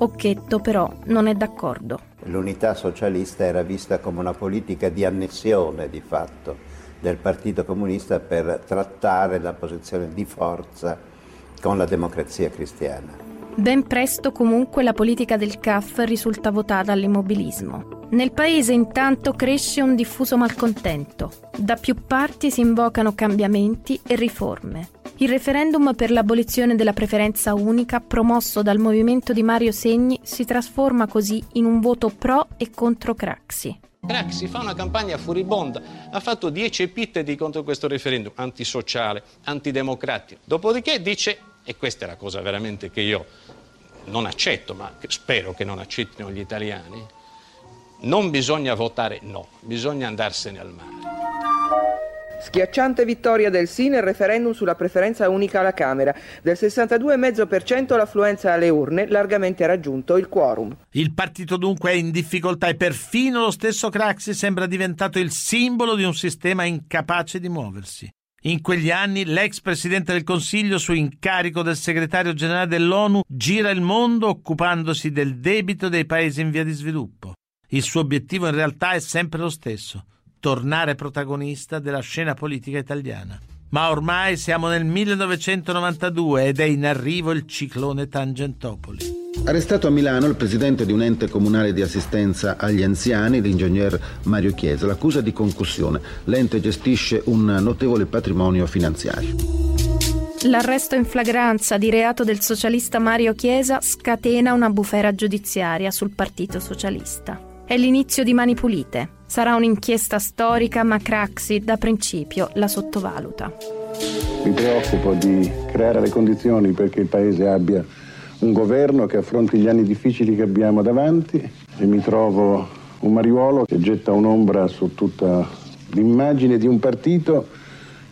Occhetto però non è d'accordo. L'unità socialista era vista come una politica di annessione di fatto del Partito Comunista per trattare la posizione di forza con la democrazia cristiana. Ben presto comunque la politica del CAF risulta votata all'immobilismo. Nel paese intanto cresce un diffuso malcontento. Da più parti si invocano cambiamenti e riforme. Il referendum per l'abolizione della preferenza unica promosso dal movimento di Mario Segni si trasforma così in un voto pro e contro Craxi. Craxi fa una campagna furibonda, ha fatto dieci epiteti contro questo referendum, antisociale, antidemocratico. Dopodiché dice, e questa è la cosa veramente che io non accetto, ma spero che non accettino gli italiani, non bisogna votare no, bisogna andarsene al mare. Schiacciante vittoria del sì nel referendum sulla preferenza unica alla Camera. Del 62,5% l'affluenza alle urne, largamente raggiunto il quorum. Il partito dunque è in difficoltà e perfino lo stesso Craxi sembra diventato il simbolo di un sistema incapace di muoversi. In quegli anni l'ex presidente del Consiglio, su incarico del segretario generale dell'ONU, gira il mondo occupandosi del debito dei paesi in via di sviluppo. Il suo obiettivo in realtà è sempre lo stesso, tornare protagonista della scena politica italiana. Ma ormai siamo nel 1992 ed è in arrivo il ciclone Tangentopoli. Arrestato a Milano il presidente di un ente comunale di assistenza agli anziani, l'ingegner Mario Chiesa, l'accusa di concussione. L'ente gestisce un notevole patrimonio finanziario. L'arresto in flagranza di reato del socialista Mario Chiesa scatena una bufera giudiziaria sul Partito Socialista. È l'inizio di Mani Pulite. Sarà un'inchiesta storica, ma Craxi da principio la sottovaluta. Mi preoccupo di creare le condizioni perché il Paese abbia un governo che affronti gli anni difficili che abbiamo davanti e mi trovo un mariuolo che getta un'ombra su tutta l'immagine di un partito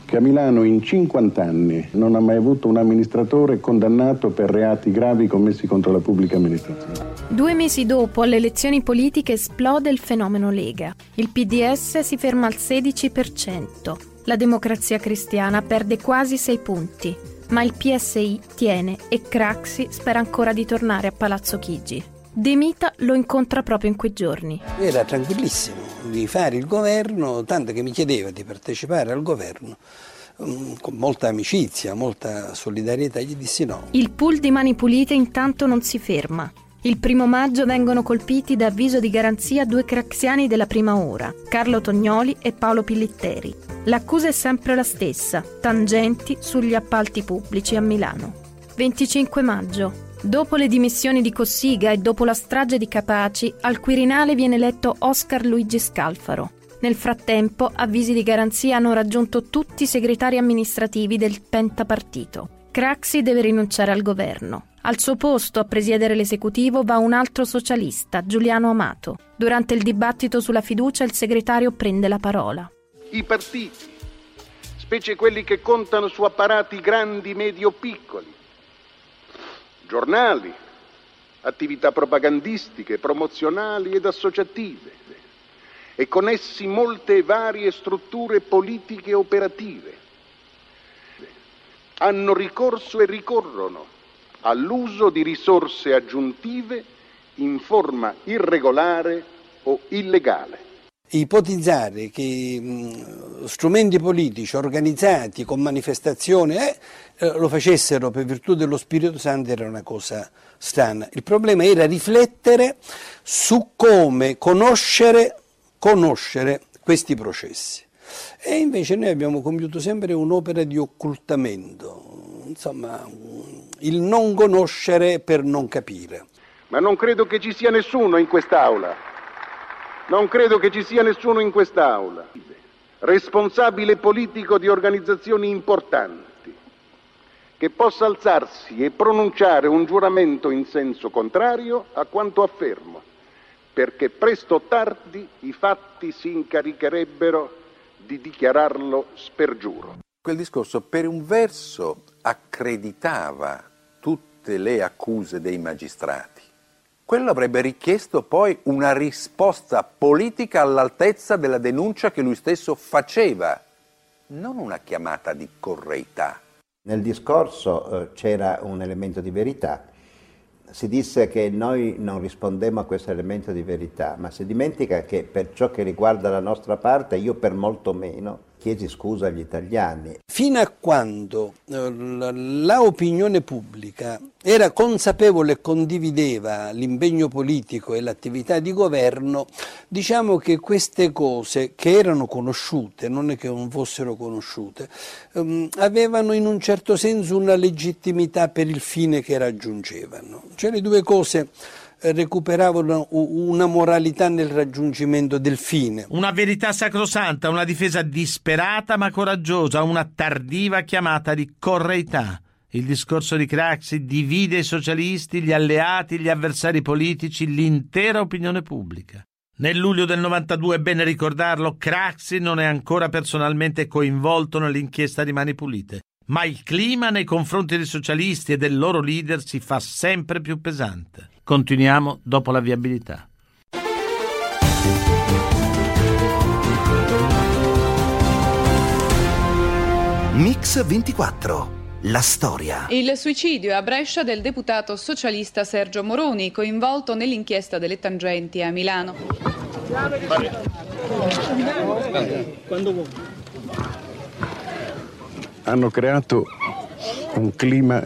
che a Milano in 50 anni non ha mai avuto un amministratore condannato per reati gravi commessi contro la pubblica amministrazione. Due mesi dopo, alle elezioni politiche esplode il fenomeno Lega. Il PDS si ferma al 16%. La democrazia cristiana perde quasi 6 punti. Ma il PSI tiene e Craxi spera ancora di tornare a Palazzo Chigi. De Mita lo incontra proprio in quei giorni. Era tranquillissimo di fare il governo, tanto che mi chiedeva di partecipare al governo mm, con molta amicizia, molta solidarietà, gli dissi no. Il pool di Mani Pulite intanto non si ferma. Il primo maggio vengono colpiti da avviso di garanzia due craxiani della prima ora, Carlo Tognoli e Paolo Pillitteri. L'accusa è sempre la stessa, tangenti sugli appalti pubblici a Milano. 25 maggio. Dopo le dimissioni di Cossiga e dopo la strage di Capaci, al Quirinale viene eletto Oscar Luigi Scalfaro. Nel frattempo, avvisi di garanzia hanno raggiunto tutti i segretari amministrativi del pentapartito. Craxi deve rinunciare al governo. Al suo posto a presiedere l'esecutivo va un altro socialista, Giuliano Amato. Durante il dibattito sulla fiducia il segretario prende la parola. I partiti, specie quelli che contano su apparati grandi, medi o piccoli, giornali, attività propagandistiche, promozionali ed associative, e con essi molte varie strutture politiche e operative, hanno ricorso e ricorrono all'uso di risorse aggiuntive in forma irregolare o illegale. Ipotizzare che mh, strumenti politici organizzati con manifestazioni eh, eh, lo facessero per virtù dello Spirito Santo era una cosa strana. Il problema era riflettere su come conoscere, conoscere questi processi. E invece noi abbiamo compiuto sempre un'opera di occultamento, insomma, il non conoscere per non capire. Ma non credo che ci sia nessuno in quest'Aula, non credo che ci sia nessuno in quest'Aula, responsabile politico di organizzazioni importanti, che possa alzarsi e pronunciare un giuramento in senso contrario a quanto affermo, perché presto o tardi i fatti si incaricherebbero di dichiararlo spergiuro. Quel discorso per un verso accreditava tutte le accuse dei magistrati. Quello avrebbe richiesto poi una risposta politica all'altezza della denuncia che lui stesso faceva, non una chiamata di correità. Nel discorso eh, c'era un elemento di verità. Si disse che noi non rispondemmo a questo elemento di verità, ma si dimentica che per ciò che riguarda la nostra parte, io per molto meno, chiesi scusa agli italiani. Fino a quando eh, la opinione pubblica era consapevole e condivideva l'impegno politico e l'attività di governo, diciamo che queste cose che erano conosciute, non è che non fossero conosciute, ehm, avevano in un certo senso una legittimità per il fine che raggiungevano. Cioè le due cose recuperavano una moralità nel raggiungimento del fine. Una verità sacrosanta, una difesa disperata ma coraggiosa, una tardiva chiamata di correità. Il discorso di Craxi divide i socialisti, gli alleati, gli avversari politici, l'intera opinione pubblica. Nel luglio del 92, è bene ricordarlo, Craxi non è ancora personalmente coinvolto nell'inchiesta di Mani Pulite, ma il clima nei confronti dei socialisti e del loro leader si fa sempre più pesante. Continuiamo dopo la viabilità. Mix 24. La storia. Il suicidio a Brescia del deputato socialista Sergio Moroni, coinvolto nell'inchiesta delle tangenti a Milano. Hanno creato un clima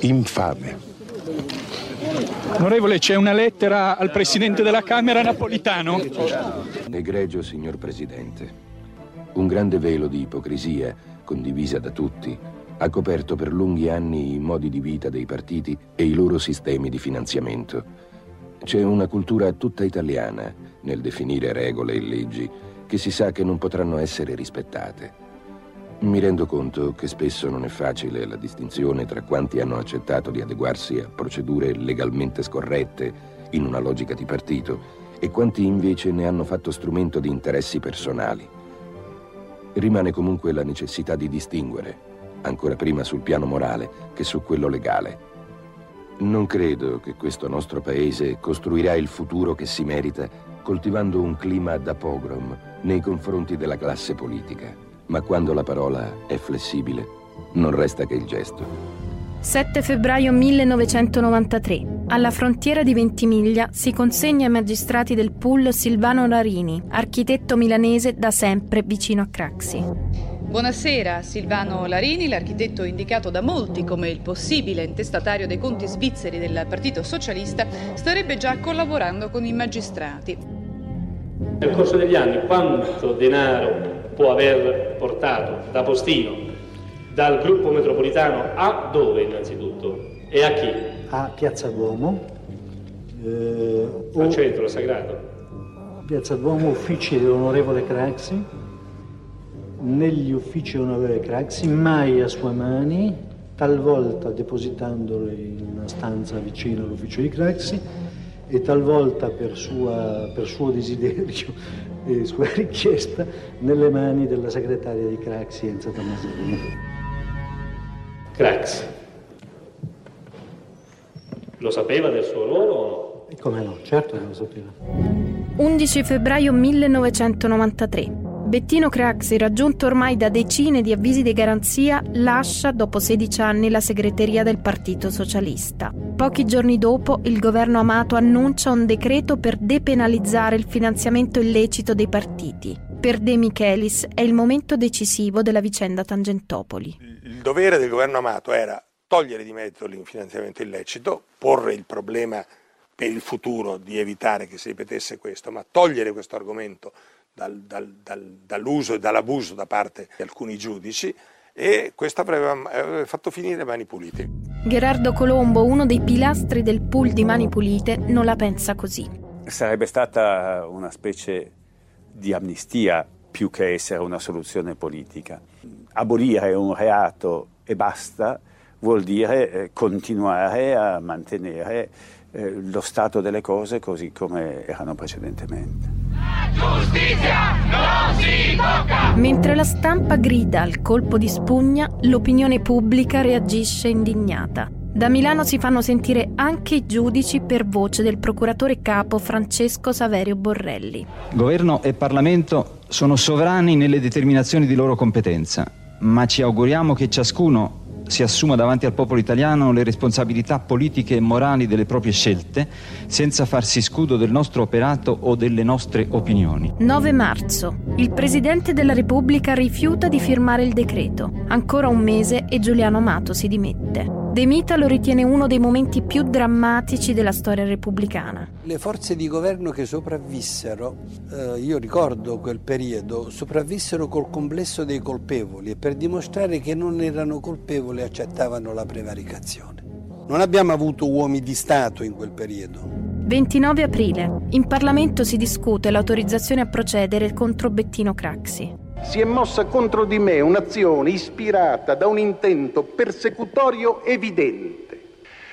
infame Onorevole, c'è una lettera al Presidente della Camera napolitano. Egregio signor Presidente, un grande velo di ipocrisia, condivisa da tutti, ha coperto per lunghi anni i modi di vita dei partiti e i loro sistemi di finanziamento. C'è una cultura tutta italiana nel definire regole e leggi che si sa che non potranno essere rispettate. Mi rendo conto che spesso non è facile la distinzione tra quanti hanno accettato di adeguarsi a procedure legalmente scorrette in una logica di partito e quanti invece ne hanno fatto strumento di interessi personali. Rimane comunque la necessità di distinguere, ancora prima sul piano morale che su quello legale. Non credo che questo nostro paese costruirà il futuro che si merita coltivando un clima da pogrom nei confronti della classe politica ma quando la parola è flessibile, non resta che il gesto. 7 febbraio 1993. Alla frontiera di Ventimiglia si consegna ai magistrati del pool Silvano Larini, architetto milanese da sempre vicino a Craxi. Buonasera, Silvano Larini, l'architetto indicato da molti come il possibile intestatario dei conti svizzeri del Partito Socialista, starebbe già collaborando con i magistrati. Nel corso degli anni quanto denaro può aver portato da postino dal gruppo metropolitano a dove innanzitutto e a chi? A Piazza Duomo. Eh, Al centro sagrato. Piazza Duomo, uffici dell'onorevole Craxi. Negli uffici dell'onorevole Craxi, mai a sue mani, talvolta depositandolo in una stanza vicino all'ufficio di Craxi e talvolta per, sua, per suo desiderio e sua richiesta nelle mani della segretaria di Craxi Enza Tomasini. Craxi. Lo sapeva del suo ruolo o no? E come no, certo che lo sapeva. 11 febbraio 1993. Bettino Craxi, raggiunto ormai da decine di avvisi di garanzia, lascia dopo 16 anni la segreteria del Partito Socialista. Pochi giorni dopo, il governo Amato annuncia un decreto per depenalizzare il finanziamento illecito dei partiti. Per De Michelis è il momento decisivo della vicenda Tangentopoli. Il dovere del governo Amato era togliere di mezzo l'infinanziamento illecito, porre il problema per il futuro di evitare che si ripetesse questo, ma togliere questo argomento dal, dal, dal, dall'uso e dall'abuso da parte di alcuni giudici e questo avrebbe fatto finire Mani Pulite. Gerardo Colombo, uno dei pilastri del pool di Mani Pulite, non la pensa così. Sarebbe stata una specie di amnistia più che essere una soluzione politica. Abolire un reato e basta vuol dire eh, continuare a mantenere eh, lo stato delle cose così come erano precedentemente. Giustizia non si tocca! Mentre la stampa grida al colpo di spugna, l'opinione pubblica reagisce indignata. Da Milano si fanno sentire anche i giudici per voce del procuratore capo Francesco Saverio Borrelli. Governo e Parlamento sono sovrani nelle determinazioni di loro competenza, ma ci auguriamo che ciascuno si assuma davanti al popolo italiano le responsabilità politiche e morali delle proprie scelte, senza farsi scudo del nostro operato o delle nostre opinioni. 9 marzo. Il Presidente della Repubblica rifiuta di firmare il decreto. Ancora un mese e Giuliano Amato si dimette. De Mita lo ritiene uno dei momenti più drammatici della storia repubblicana. Le forze di governo che sopravvissero, eh, io ricordo quel periodo, sopravvissero col complesso dei colpevoli e per dimostrare che non erano colpevoli accettavano la prevaricazione. Non abbiamo avuto uomini di Stato in quel periodo. 29 aprile. In Parlamento si discute l'autorizzazione a procedere contro Bettino Craxi si è mossa contro di me un'azione ispirata da un intento persecutorio evidente.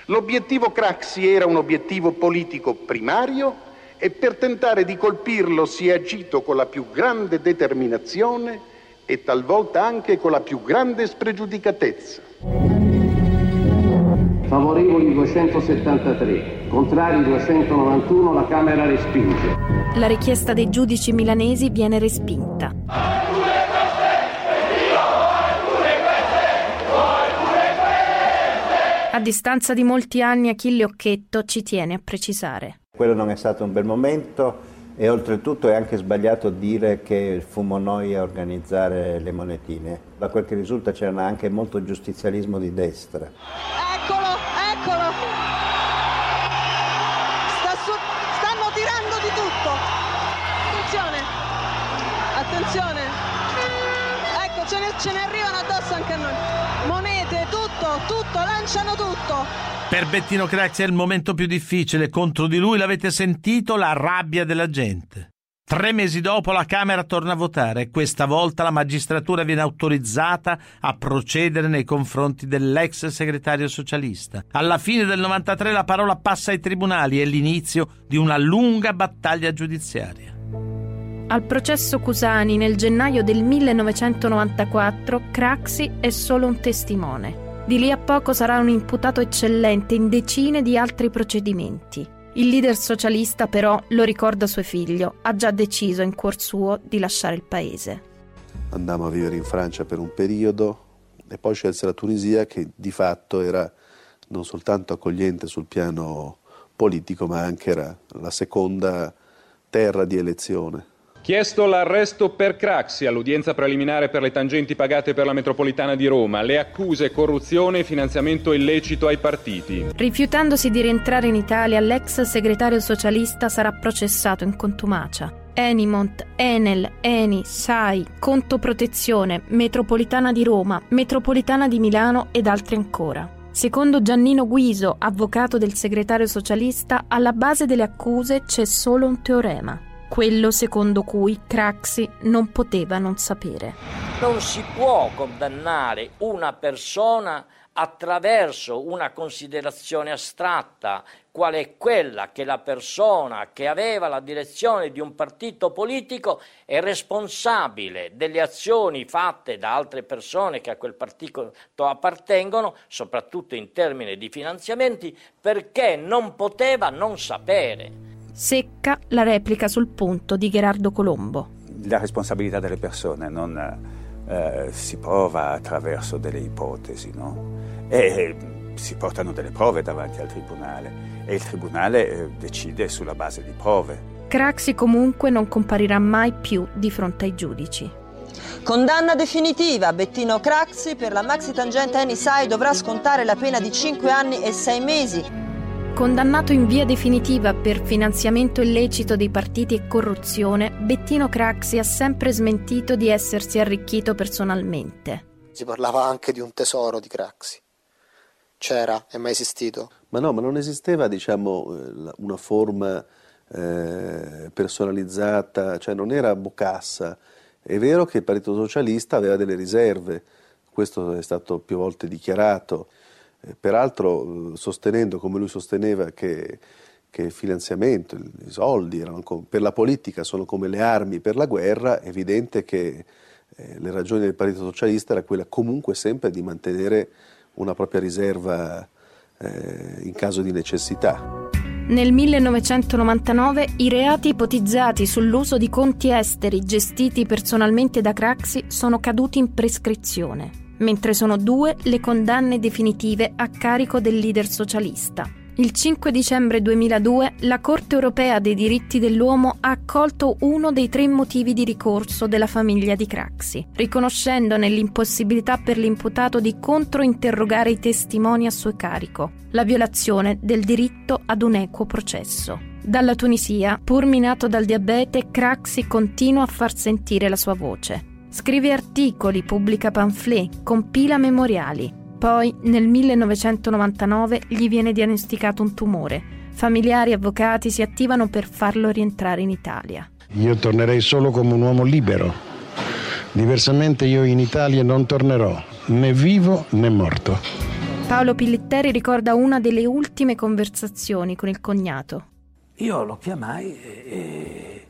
L'obiettivo Craxi era un obiettivo politico primario e per tentare di colpirlo si è agito con la più grande determinazione e talvolta anche con la più grande spregiudicatezza. Favorevoli 273, contrari 291, la Camera respinge. La richiesta dei giudici milanesi viene respinta. A distanza di molti anni Achille Occhetto ci tiene a precisare. Quello non è stato un bel momento e oltretutto è anche sbagliato dire che fummo noi a organizzare le monetine. Da quel che risulta c'era anche molto giustizialismo di destra. Lanciano tutto. Per Bettino Craxi è il momento più difficile. Contro di lui l'avete sentito la rabbia della gente. Tre mesi dopo la Camera torna a votare e questa volta la magistratura viene autorizzata a procedere nei confronti dell'ex segretario socialista. Alla fine del 93 la parola passa ai tribunali e l'inizio di una lunga battaglia giudiziaria. Al processo Cusani nel gennaio del 1994 Craxi è solo un testimone. Di lì a poco sarà un imputato eccellente in decine di altri procedimenti. Il leader socialista però, lo ricorda suo figlio, ha già deciso in cuor suo di lasciare il paese. Andammo a vivere in Francia per un periodo e poi scelse la Tunisia che di fatto era non soltanto accogliente sul piano politico ma anche era la seconda terra di elezione. Chiesto l'arresto per Craxi all'udienza preliminare per le tangenti pagate per la metropolitana di Roma, le accuse corruzione e finanziamento illecito ai partiti. Rifiutandosi di rientrare in Italia, l'ex segretario socialista sarà processato in contumacia. Enimont, Enel, Eni, SAI, Conto Protezione, Metropolitana di Roma, Metropolitana di Milano ed altri ancora. Secondo Giannino Guiso, avvocato del segretario socialista, alla base delle accuse c'è solo un teorema quello secondo cui Craxi non poteva non sapere. Non si può condannare una persona attraverso una considerazione astratta, qual è quella che la persona che aveva la direzione di un partito politico è responsabile delle azioni fatte da altre persone che a quel partito appartengono, soprattutto in termini di finanziamenti, perché non poteva non sapere. Secca la replica sul punto di Gerardo Colombo. La responsabilità delle persone non eh, si prova attraverso delle ipotesi, no? E si portano delle prove davanti al tribunale e il tribunale eh, decide sulla base di prove. Craxi comunque non comparirà mai più di fronte ai giudici. Condanna definitiva. Bettino Craxi per la maxi tangente Enisai dovrà scontare la pena di 5 anni e 6 mesi. Condannato in via definitiva per finanziamento illecito dei partiti e corruzione, Bettino Craxi ha sempre smentito di essersi arricchito personalmente. Si parlava anche di un tesoro di Craxi. C'era, è mai esistito? Ma no, ma non esisteva, diciamo, eh, una forma eh, personalizzata, cioè non era Bocassa. È vero che il Partito Socialista aveva delle riserve, questo è stato più volte dichiarato. Peraltro eh, sostenendo come lui sosteneva che, che il finanziamento, i soldi erano, per la politica sono come le armi per la guerra, è evidente che eh, le ragioni del Partito Socialista era quella comunque sempre di mantenere una propria riserva eh, in caso di necessità. Nel 1999 i reati ipotizzati sull'uso di conti esteri gestiti personalmente da Craxi sono caduti in prescrizione mentre sono due le condanne definitive a carico del leader socialista. Il 5 dicembre 2002 la Corte europea dei diritti dell'uomo ha accolto uno dei tre motivi di ricorso della famiglia di Craxi, riconoscendone l'impossibilità per l'imputato di controinterrogare i testimoni a suo carico, la violazione del diritto ad un equo processo. Dalla Tunisia, pur minato dal diabete, Craxi continua a far sentire la sua voce. Scrive articoli, pubblica pamphlet, compila memoriali. Poi, nel 1999, gli viene diagnosticato un tumore. Familiari e avvocati si attivano per farlo rientrare in Italia. Io tornerei solo come un uomo libero. Diversamente io in Italia non tornerò, né vivo né morto. Paolo Pillitteri ricorda una delle ultime conversazioni con il cognato. Io lo chiamai e,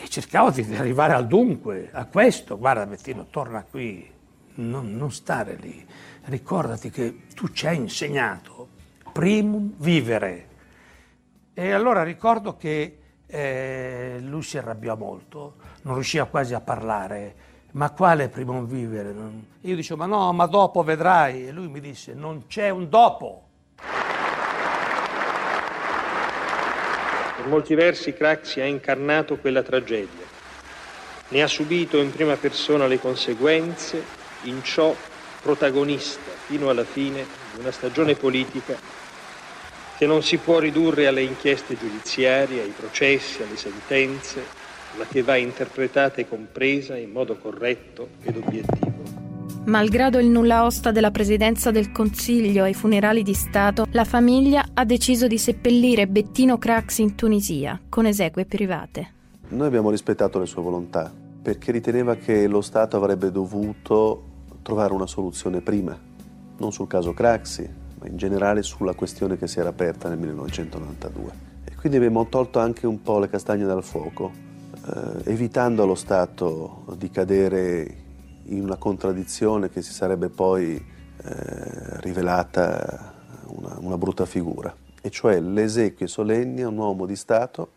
e, cercavo di arrivare al dunque, a questo. Guarda Bettino, torna qui, non, non stare lì ricordati che tu ci hai insegnato primum vivere. E allora ricordo che eh, lui si arrabbiò molto, non riusciva quasi a parlare, ma quale primum vivere? Io dicevo, ma no, ma dopo vedrai. E lui mi disse, non c'è un dopo. Per molti versi Craxi ha incarnato quella tragedia. Ne ha subito in prima persona le conseguenze, in ciò protagonista fino alla fine di una stagione politica che non si può ridurre alle inchieste giudiziarie, ai processi, alle sentenze, ma che va interpretata e compresa in modo corretto ed obiettivo. Malgrado il nulla osta della Presidenza del Consiglio ai funerali di Stato, la famiglia ha deciso di seppellire Bettino Craxi in Tunisia, con esequie private. Noi abbiamo rispettato le sue volontà, perché riteneva che lo Stato avrebbe dovuto trovare una soluzione prima, non sul caso Craxi, ma in generale sulla questione che si era aperta nel 1992. E quindi abbiamo tolto anche un po' le castagne dal fuoco, eh, evitando allo Stato di cadere in una contraddizione che si sarebbe poi eh, rivelata una, una brutta figura, e cioè l'esequie solenni a un uomo di Stato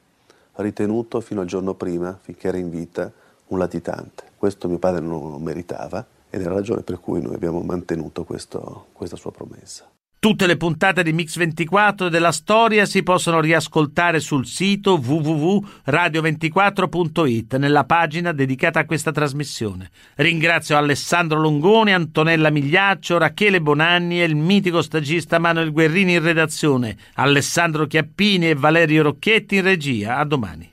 ritenuto fino al giorno prima, finché era in vita, un latitante. Questo mio padre non lo meritava ed è la ragione per cui noi abbiamo mantenuto questo, questa sua promessa. Tutte le puntate di Mix24 della storia si possono riascoltare sul sito www.radio24.it nella pagina dedicata a questa trasmissione. Ringrazio Alessandro Longoni, Antonella Migliaccio, Rachele Bonanni e il mitico stagista Manuel Guerrini in redazione, Alessandro Chiappini e Valerio Rocchetti in regia. A domani.